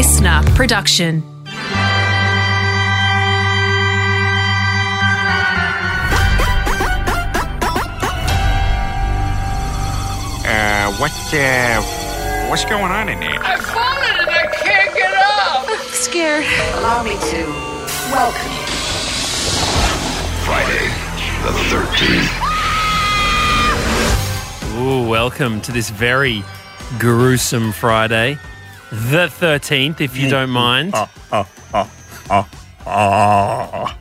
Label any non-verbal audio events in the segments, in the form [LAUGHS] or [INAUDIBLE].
listener production. Uh, what, uh, what's going on in there? I found it and I can't get up. Scared. Allow me to welcome you. Friday the 13th. Ooh, welcome to this very gruesome Friday, the 13th, if you mm. don't mind. Ah, ah, ah,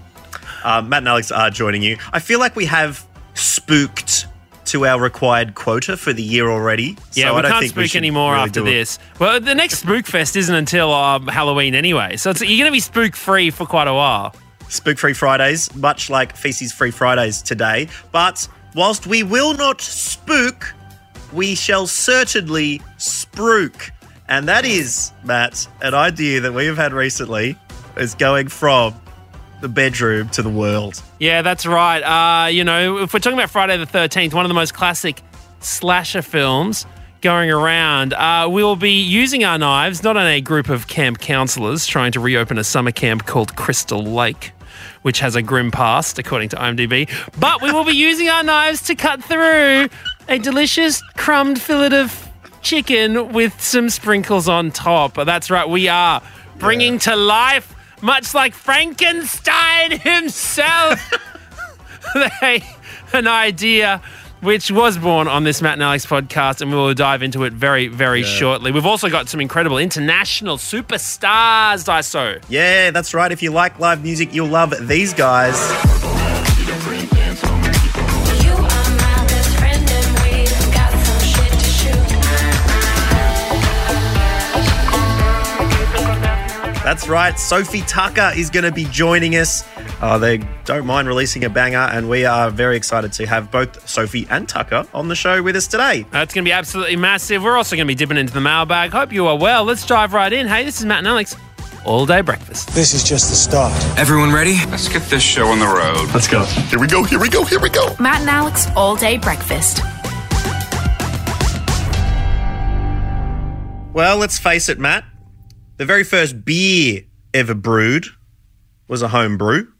uh, Matt and Alex are joining you. I feel like we have spooked to our required quota for the year already. yeah, so we I don't can't think we spook should anymore really after this. Well, the next Spook Fest isn't until uh, Halloween anyway, so it's, you're going to be spook free for quite a while. Spook Free Fridays, much like Feces Free Fridays today. But whilst we will not spook, we shall certainly spruik. And that is, Matt, an idea that we have had recently is going from the bedroom to the world. Yeah, that's right. Uh, you know, if we're talking about Friday the 13th, one of the most classic slasher films going around, uh, we will be using our knives, not on a group of camp counselors trying to reopen a summer camp called Crystal Lake, which has a grim past, according to IMDb, but we will be using our knives to cut through a delicious crumbed fillet of chicken with some sprinkles on top. That's right, we are bringing to life, much like Frankenstein [LAUGHS] himself [LAUGHS] an idea which was born on this Matt and Alex podcast, and we will dive into it very, very shortly. We've also got some incredible international superstars, Daiso. Yeah, that's right. If you like live music, you'll love these guys. That's right. Sofi Tukker is going to be joining us. Uh, they don't mind releasing a banger, and we are very excited to have both Sophie and Tucker on the show with us today. That's going to be absolutely massive. We're also going to be dipping into the mailbag. Hope you are well. Let's dive right in. Hey, this is Matt and Alex. All day breakfast. This is just the start. Everyone ready? Let's get this show on the road. Let's go. Here we go, here we go, here we go. Matt and Alex all day breakfast. Well, let's face it, Matt. The very first beer ever brewed was a home brew,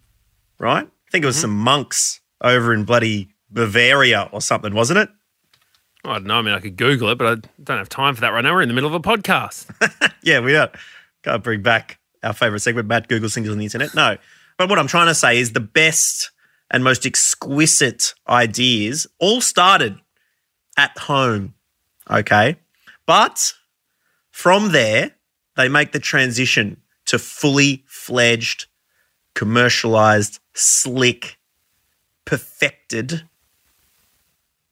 right? I think it was mm-hmm. some monks over in bloody Bavaria or something, wasn't it? I don't know. I mean, I could Google it, but I don't have time for that right now. We're in the middle of a podcast. [LAUGHS] Yeah, we don't. Can't bring back our favorite segment, Matt Google Singles on the internet. No. But what I'm trying to say is the best and most exquisite ideas all started at home. Okay. But from there, they make the transition to fully fledged, commercialized, slick, perfected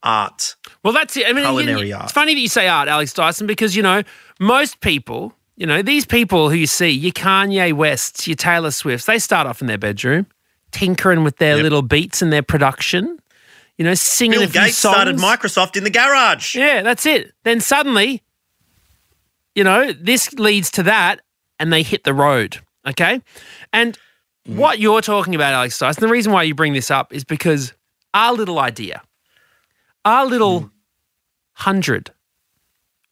art. Well, that's it. I mean, Culinary you- art. it's funny that you say art, Alex Dyson, because you know most people, you know, these people who you see, your Kanye Wests, your Taylor Swifts, they start off in their bedroom, tinkering with their Yep. little beats and their production. You know, singing Bill a few Gates songs. started Microsoft in the garage. Yeah, that's it. Then suddenly, you know, this leads to that, and they hit the road. Okay, and what you're talking about, Alex Dyson, the reason why you bring this up is because our little idea, our little hundred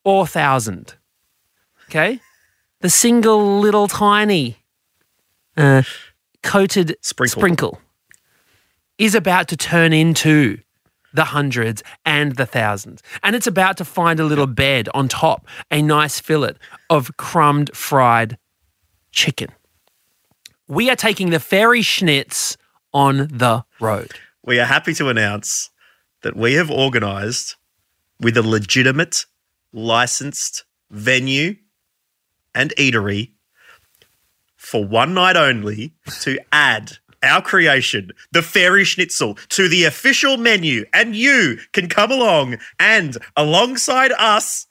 or thousand, okay, the single little tiny uh, coated Sprinkle. sprinkle is about to turn into the hundreds and the thousands. And it's about to find a little bed on top, a nice fillet of crumbed fried chicken. We are taking the fairy schnitz on the road. we are happy to announce that we have organized with a legitimate, licensed venue and eatery for one night only to add our creation, the Fairy Schnitzel, to the official menu. And you can come along and, alongside us,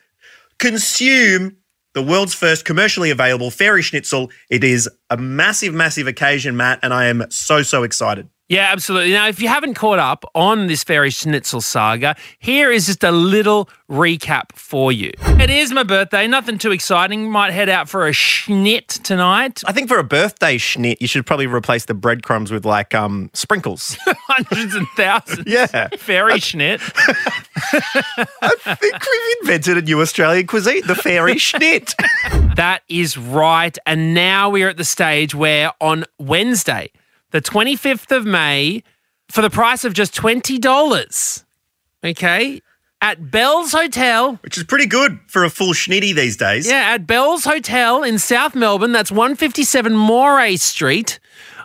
consume the world's first commercially available Fairy Schnitzel. It is a massive, massive occasion, Matt, and I am so, so excited. Yeah, absolutely. Now, if you haven't caught up on this fairy schnitzel saga, here is just a little recap for you. It is my birthday, nothing too exciting. Might head out for a schnit tonight. I think for a birthday schnit, you should probably replace the breadcrumbs with like um sprinkles. [LAUGHS] Hundreds and thousands. yeah. Fairy schnit. [LAUGHS] I think we've invented a new Australian cuisine, the fairy [LAUGHS] schnit. That is right. And now we're at the stage where on Wednesday, the 25th of May, for the price of just $20, okay, at Bell's Hotel, Which is pretty good for a full schnitty these days. yeah, at Bell's Hotel in South Melbourne, that's 157 Moray Street,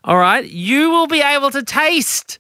all right, you will be able to taste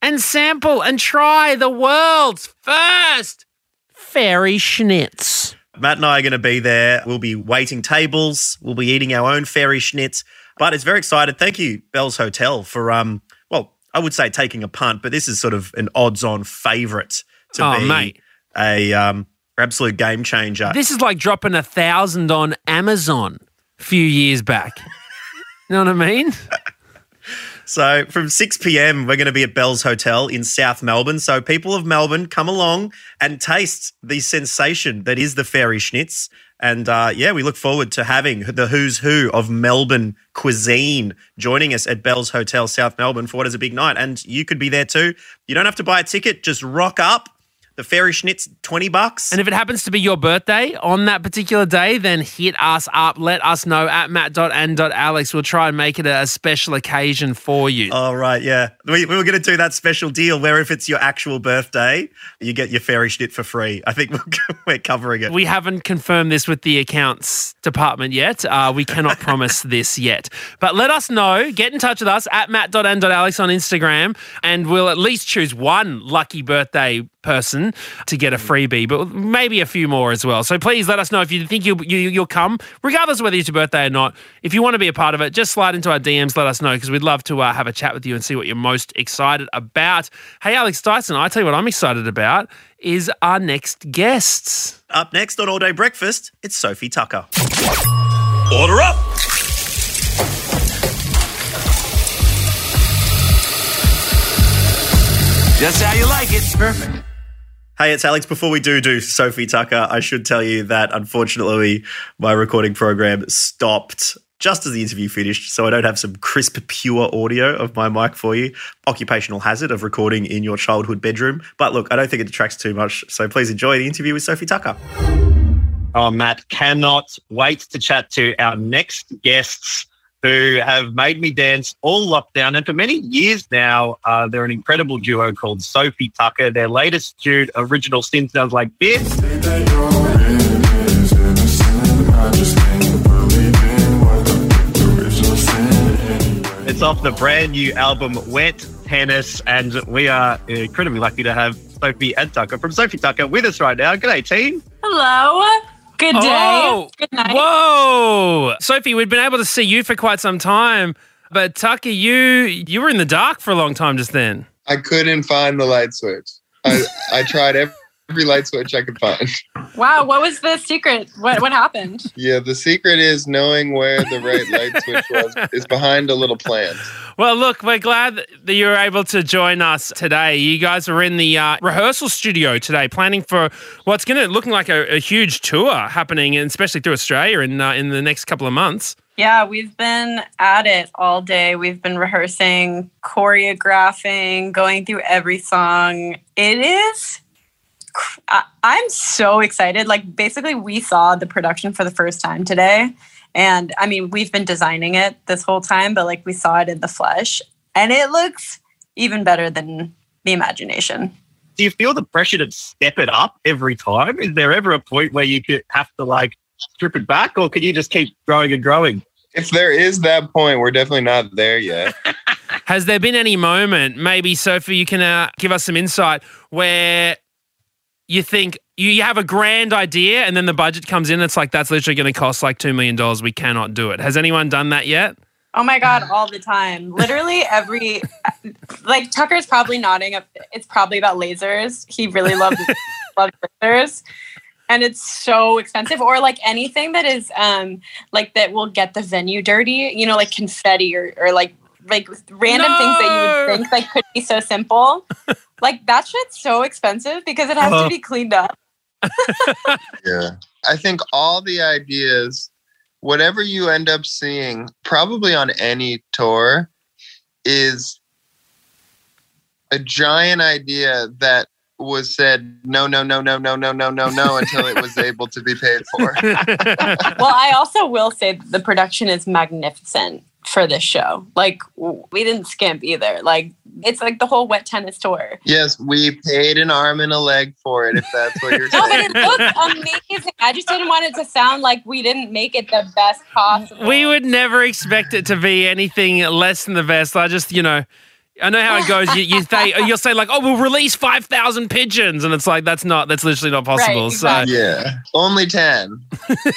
and sample and try the world's first fairy schnitz. Matt and I are going to be there. We'll be waiting tables. We'll be eating our own fairy schnitz. But it's very excited. Thank you, Bell's Hotel, for um. Well, I would say taking a punt, but this is sort of an odds-on favourite to Oh, be mate. a um absolute game changer. This is like dropping a thousand on Amazon a few years back. you know what I mean? [LAUGHS] So from 6 p.m., we're going to be at Bell's Hotel in South Melbourne. So people of Melbourne, come along and taste the sensation that is the fairy schnitz. And uh, yeah, we look forward to having the who's who of Melbourne cuisine joining us at Bell's Hotel, South Melbourne, for what is a big night. And you could be there too. You don't have to buy a ticket; just rock up. The fairy schnitz, twenty bucks. And if it happens to be your birthday on that particular day, then hit us up. Let us know at matt.and.alex. We'll try and make it a special occasion for you. Oh, right. Yeah. We, we were going to do that special deal where if it's your actual birthday, you get your fairy schnitz for free. I think [LAUGHS] we're, we're covering it. We haven't confirmed this with the accounts department yet. Uh, we cannot [LAUGHS] promise this yet. But let us know. Get in touch with us at matt.and.alex on Instagram, and we'll at least choose one lucky birthday person to get a freebie, but maybe a few more as well. So please let us know if you think you'll, you, you'll come, regardless of whether it's your birthday or not. If you want to be a part of it, just slide into our DMs, let us know, because we'd love to uh, have a chat with you and see what you're most excited about. Hey, Alex Dyson, I tell you what I'm excited about is our next guests. Up next on All Day Breakfast, it's Sofi Tukker. Order up. Just how you like it. Perfect. Hey, it's Alex. Before we do do Sofi Tukker, I should tell you that unfortunately my recording program stopped just as the interview finished, so I don't have some crisp, pure audio of my mic for you. Occupational hazard of recording in your childhood bedroom. But look, I don't think it detracts too much, so please enjoy the interview with Sofi Tukker. Oh, Matt, cannot wait to chat to our next guests who have made me dance all lockdown. And for many years now, uh, they're an incredible duo called Sofi Tukker. Their latest tune, Original Sin, sounds like this. It's off the brand new album Wet Tennis, and we are incredibly lucky to have Sophie and Tucker from Sofi Tukker with us right now. G'day, team. Hello. Good day. Oh, Good night. Whoa, Sophie, we've been able to see you for quite some time, but Tucker, you you were in the dark for a long time just then. I couldn't find the light switch. I, I tried every, every light switch I could find. Wow. What was the secret? What what happened? Yeah, the secret is knowing where the right light switch was is behind a little plant. Well, look, we're glad that you were able to join us today. You guys are in the uh, rehearsal studio today, planning for what's going to looking like a, a huge tour happening, and especially through Australia in uh, in the next couple of months. Yeah, we've been at it all day. We've been rehearsing, choreographing, going through every song. It is. Cr- I- I'm so excited. Like, basically, we saw the production for the first time today. And I mean, we've been designing it this whole time, but like, we saw it in the flesh. And it looks even better than the imagination. do you feel the pressure to step it up every time? Is there ever a point where you could have to like strip it back, or can you just keep growing and growing? If there is that point, we're definitely not there yet. [LAUGHS] Has there been any moment, maybe Sophie, you can uh, give us some insight where you think you, have a grand idea and then the budget comes in, it's like that's literally going to cost like $2 million. We cannot do it. Has anyone done that yet? Oh my god, all the time. Literally every [LAUGHS] like Tucker's probably nodding up it's probably about lasers. He really loves [LAUGHS] loves lasers. And it's so expensive. Or like anything that is um like that will get the venue dirty, you know, like confetti or, or like like random things that you would think like could be so simple. [LAUGHS] like that shit's so expensive because it has Uh-huh. to be cleaned up. [LAUGHS] Yeah. I think all the ideas, whatever you end up seeing, probably on any tour, is a giant idea that was said no, no, no, no, no, no, no, no, no until it was able to be paid for. [LAUGHS] well, I also will say that the production is magnificent for this show. Like we didn't skimp either. Like it's like the whole wet tennis tour. Yes, we paid an arm and a leg for it, if that's what you're [LAUGHS] No, but it looks amazing. I just didn't want it to sound like we didn't make it the best possible. We would never expect it to be anything less than the best. I just, you know, I know how it goes. You, you say [LAUGHS] you'll say like, "Oh, we'll release five thousand pigeons," and it's like that's not that's literally not possible. So yeah, only 10.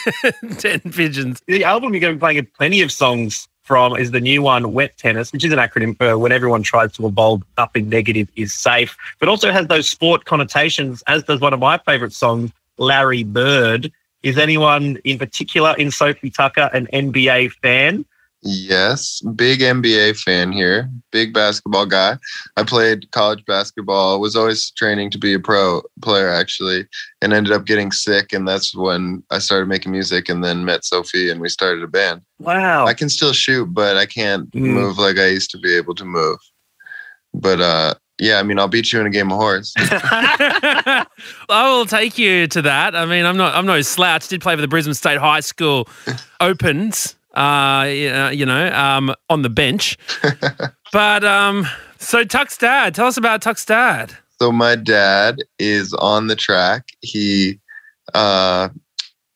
[LAUGHS] Ten pigeons. The album you're going to be playing plenty of songs from is the new one, Wet Tennis, which is an acronym for when everyone tries to evolve, nothing negative is safe, but also has those sport connotations, as does one of my favorite songs, Larry Bird. Is anyone in particular in Sofi Tukker an NBA fan? Yes, big NBA fan here, big basketball guy. I played college basketball, was always training to be a pro player actually, and ended up getting sick. And that's when I started making music and then met Sophie and we started a band. Wow. I can still shoot, but I can't move like I used to be able to move. But uh, yeah, I mean, I'll beat you in a game of horse. [LAUGHS] I will take you to that. I mean, I'm not I'm no slouch. Did play for the Brisbane State High School [LAUGHS] Opens. Uh, you know, um, on the bench. [LAUGHS] but um, so Tuck's dad. Tell us about Tuck's dad. So my dad is on the track. He uh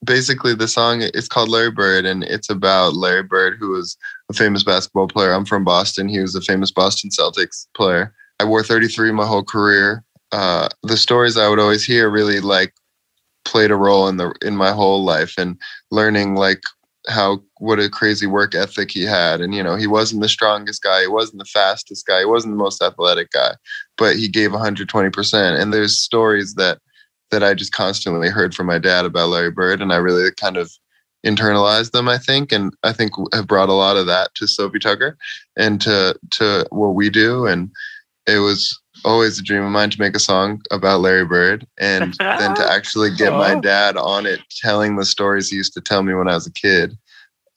basically the song is called Larry Bird and it's about Larry Bird who was a famous basketball player. I'm from Boston. He was a famous Boston Celtics player. I wore 33 my whole career. Uh the stories I would always hear really like played a role in the in my whole life and learning like how what a crazy work ethic he had. And you know he wasn't the strongest guy he wasn't the fastest guy he wasn't the most athletic guy but he gave 120% and there's stories that that i just constantly heard from my dad about larry bird and i really kind of internalized them i think. And i think have brought a lot of that to Sofi Tukker and to to what we do. And it was always a dream of mine to make a song about larry bird and then to [LAUGHS] actually get my Oh. dad on it telling the stories he used to tell me when i was a kid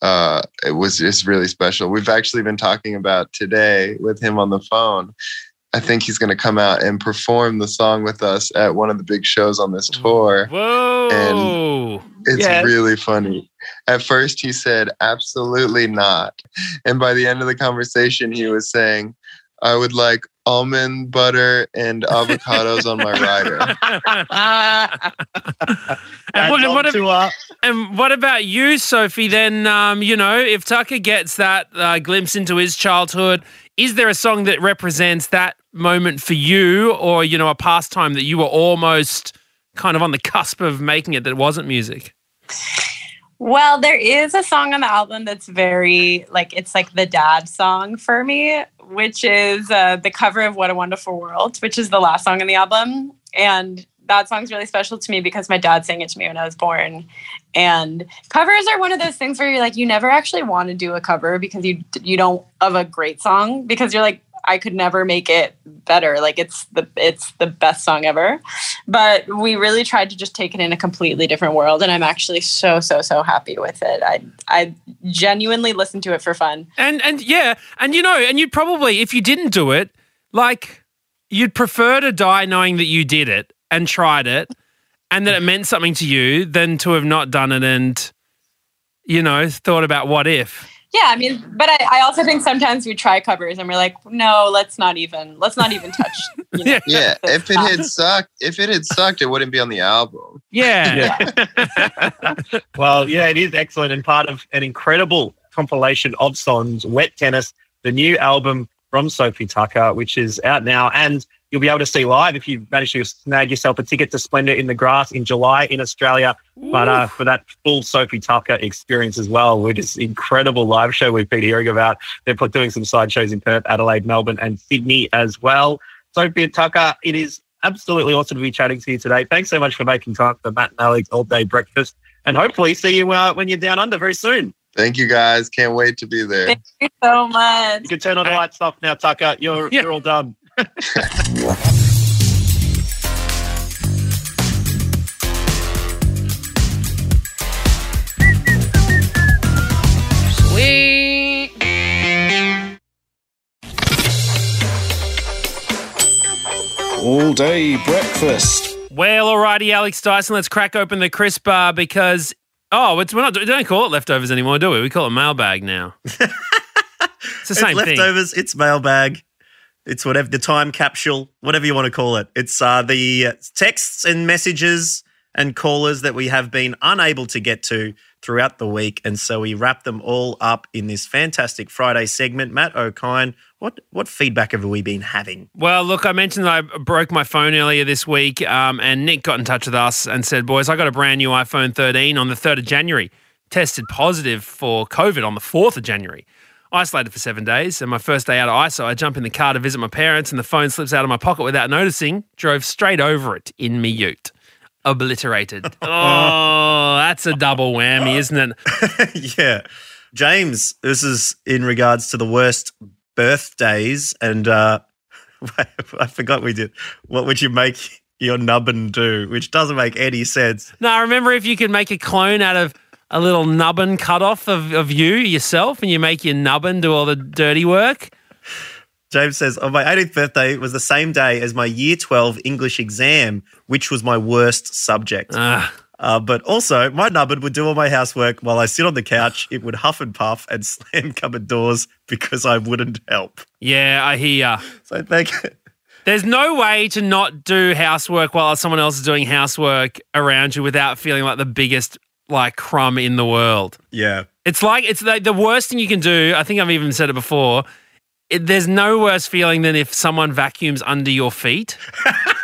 uh, it was just really special. We've actually been talking about today with him on the phone. I think he's going to come out and perform the song with us at one of the big shows on this tour. Whoa! And It's Yes. really funny. At first, he said, absolutely not. And by the end of the conversation, he was saying, I would like almond butter and [LAUGHS] avocados on my rider. And what, what ab- and what about you, Sophie? Then, um, you know, if Tucker gets that uh, glimpse into his childhood, is there a song that represents that moment for you, or you know, a pastime that you were almost kind of on the cusp of making it that wasn't music? Well, there is a song on the album that's very like it's like the dad song for me, which is uh, the cover of "What a Wonderful World," which is the last song on the album, and that song's really special to me because my dad sang it to me when I was born. And covers are one of those things where you're like, you never actually want to do a cover because you you don't of a great song because you're like, I could never make it better. Like it's the it's the best song ever. But we really tried to just take it in a completely different world, and I'm actually so so so happy with it. I I genuinely listened to it for fun. And and yeah, and you know, and you'd probably if you didn't do it, like you'd prefer to die knowing that you did it and tried it and that it meant something to you than to have not done it and you know, thought about what if. Yeah, I mean, but I, I also think sometimes we try covers and we're like, no, let's not even let's not even touch. You know, [LAUGHS] yeah, if it had sucked, if it had sucked, it wouldn't be on the album. Yeah. [LAUGHS] well, yeah, it is excellent and part of an incredible compilation of songs, Wet Tennis, the new album from Sofi Tukker, which is out now. And you'll be able to see live if you manage to snag yourself a ticket to Splendour in the Grass in July in Australia. But uh, for that full Sofi Tukker experience as well, with this incredible live show we've been hearing about, they're doing some side shows in Perth, Adelaide, Melbourne, and Sydney as well. Sofi Tukker, it is absolutely awesome to be chatting to you today. Thanks so much for making time for Matt and Alex all day breakfast. And hopefully see you uh, when you're down under very soon. Thank you guys. Can't wait to be there. Thank you so much. You can turn all the lights off now, Tucker. You're Yeah. you're all done. Sweet. All day breakfast. Well, alrighty, Alex Dyson. Let's crack open the crisp bar because oh, it's we're not we don't call it leftovers anymore, do we? We call it mailbag now. [LAUGHS] it's the It's same thing. leftovers. It's mailbag. It's whatever the time capsule, whatever you want to call it. It's uh, the texts and messages and callers that we have been unable to get to throughout the week, and so we wrap them all up in this fantastic Friday segment. Matt Okine, what what feedback have we been having? Well, look, I mentioned that I broke my phone earlier this week, um, and Nick got in touch with us and said, "Boys, I got a brand new iPhone 13 on the 3rd of January. Tested positive for COVID on the 4th of January. Isolated for seven days, and my first day out of ISO, I jump in the car to visit my parents, and the phone slips out of my pocket without noticing. Drove straight over it in me Ute." Obliterated. [LAUGHS] Oh, that's a double whammy, [LAUGHS] isn't it? yeah. James, this is in regards to the worst birthdays. And uh, [LAUGHS] I forgot we did. What would you make your nubbin do? Which doesn't make any sense. No, I remember if you could make a clone out of a little nubbin cut off of, of you yourself and you make your nubbin do all the dirty work. James says, on my 18th birthday was the same day as my year 12 English exam, which was my worst subject. Ah, Uh, but also, my nubbin would do all my housework while I sit on the couch. It would huff and puff and [LAUGHS] slam cupboard doors because I wouldn't help. yeah, I hear ya. So thank [LAUGHS] There's no way to not do housework while someone else is doing housework around you without feeling like the biggest like crumb in the world. Yeah. It's like it's the, the worst thing you can do. I think I've even said it before. It, there's no worse feeling than if someone vacuums under your feet. [LAUGHS]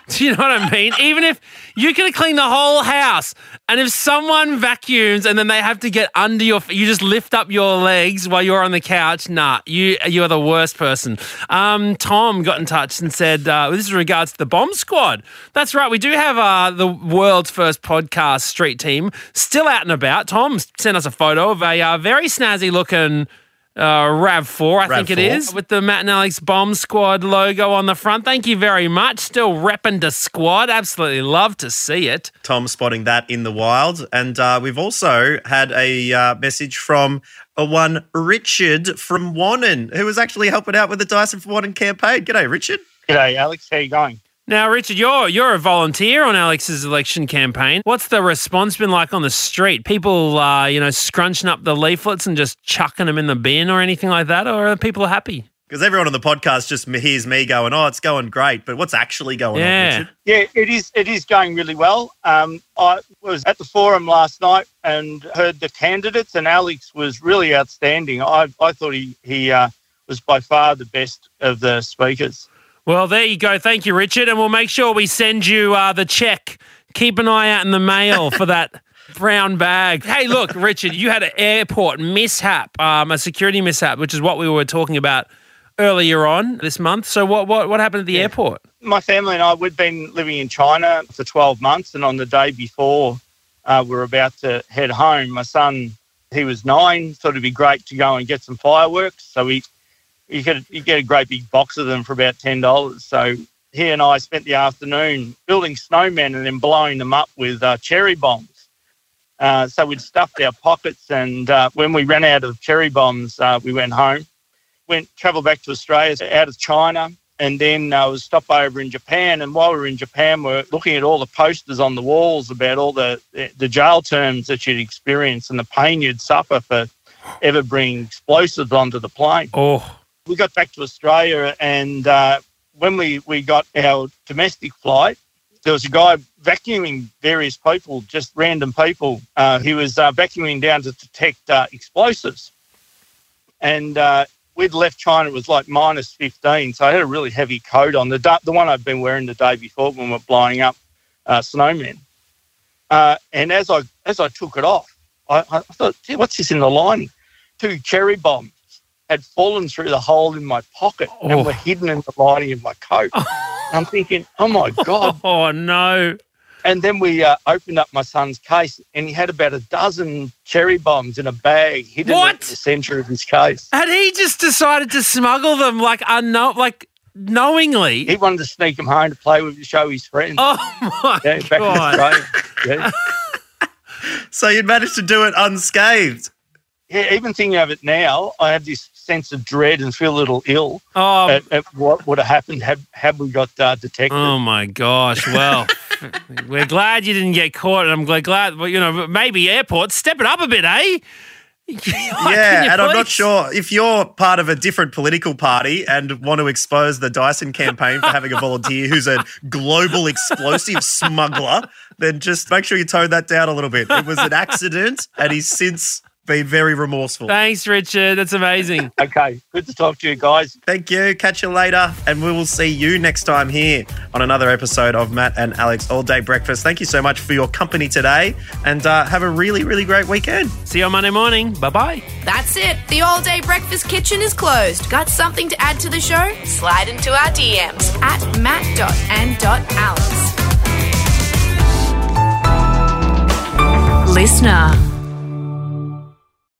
[LAUGHS] Do you know what I mean? Even if you can clean the whole house, and if someone vacuums and then they have to get under your, you just lift up your legs while you're on the couch. Nah, you you are the worst person. Um, Tom got in touch and said, uh, "This is regards to the Bomb Squad." That's right. We do have uh, the world's first podcast street team still out and about. Tom sent us a photo of a uh, very snazzy looking uh, Rav Four, I think it RAV4. is, with the Matt and Alex Bomb Squad logo on the front. Thank you very much. Still repping the squad. Absolutely love to see it. Tom spotting that in the wild. And uh, we've also had a uh, message from a one Richard from Wannon, who was actually helping out with the Dyson for Wannon campaign. G'day, Richard. G'day, Alex. How you going? Now, Richard, you're you're a volunteer on Alex's election campaign. What's the response been like on the street? People, uh, you know, scrunching up the leaflets and just chucking them in the bin or anything like that, or are people happy? Because everyone on the podcast just hears me going, oh, it's going great. But what's actually going Yeah. on, Richard? Yeah, it is. It is going really well. Um, I was at the forum last night and heard the candidates, and Alex was really outstanding. I, I thought he he uh, was by far the best of the speakers. Well, there you go. Thank you, Richard. And we'll make sure we send you uh, the check. Keep an eye out in the mail for that [LAUGHS] brown bag. Hey, look, Richard, you had an airport mishap, um, a security mishap, which is what we were talking about earlier on this month. So, what what, what happened at the airport? My family and I we'd been living in China for twelve months, and on the day before uh, we were about to head home, my son he was nine, thought it'd be great to go and get some fireworks. So we you get you get a great big box of them for about ten dollars. So he and I spent the afternoon building snowmen and then blowing them up with uh, cherry bombs. Uh, so we'd stuffed our pockets, and uh, when we ran out of cherry bombs, uh, we went home. Went travelled back to Australia, out of China, and then uh, was stopped over in Japan. And while we were in Japan, we we're looking at all the posters on the walls about all the the jail terms that you'd experience and the pain you'd suffer for ever bringing explosives onto the plane Oh, we got back to Australia, and uh, when we, we got our domestic flight, there was a guy vacuuming various people, just random people. Uh, he was uh, vacuuming down to detect uh, explosives. And uh, we'd left China, it was like minus 15, so I had a really heavy coat on, the, the one I'd been wearing the day before when we were blowing up uh, snowmen. Uh, and as I, as I took it off, I, I thought, gee, what's this in the lining? Two cherry bombs had fallen through the hole in my pocket Oh. and were hidden in the lining of my coat. [LAUGHS] I'm thinking, oh my God, [LAUGHS] oh no. And then we uh, opened up my son's case, and he had about a dozen cherry bombs in a bag hidden What? in the centre of his case. Had he just decided to smuggle them like unknown, like knowingly? He wanted to sneak them home to play with to show his friends. Oh my yeah, God. Yeah. [LAUGHS] So you'd managed to do it unscathed. yeah, even thinking of it now, I have this sense of dread and feel a little ill Oh, at, at what would have happened had, had we got uh, detected. oh my gosh. Well, [LAUGHS] we're glad you didn't get caught, and I'm glad, glad well, you know, maybe airports step it up a bit, eh? [LAUGHS] yeah, and I'm not sure if you're part of a different political party and want to expose the Dyson campaign for having a volunteer who's a global explosive smuggler, then just make sure you tone that down a little bit. It was an accident, and he's since been very remorseful. Thanks, Richard. That's amazing. [LAUGHS] Okay, good to talk to you guys. Thank you. Catch you later, and we will see you next time here on another episode of Matt and Alex All Day Breakfast. Thank you so much for your company today, and uh, have a really, really great weekend. See you on Monday morning. Bye bye. That's it. The all day breakfast kitchen is closed. Got something to add to the show? Slide into our DMs at matt.and.alex. Listener.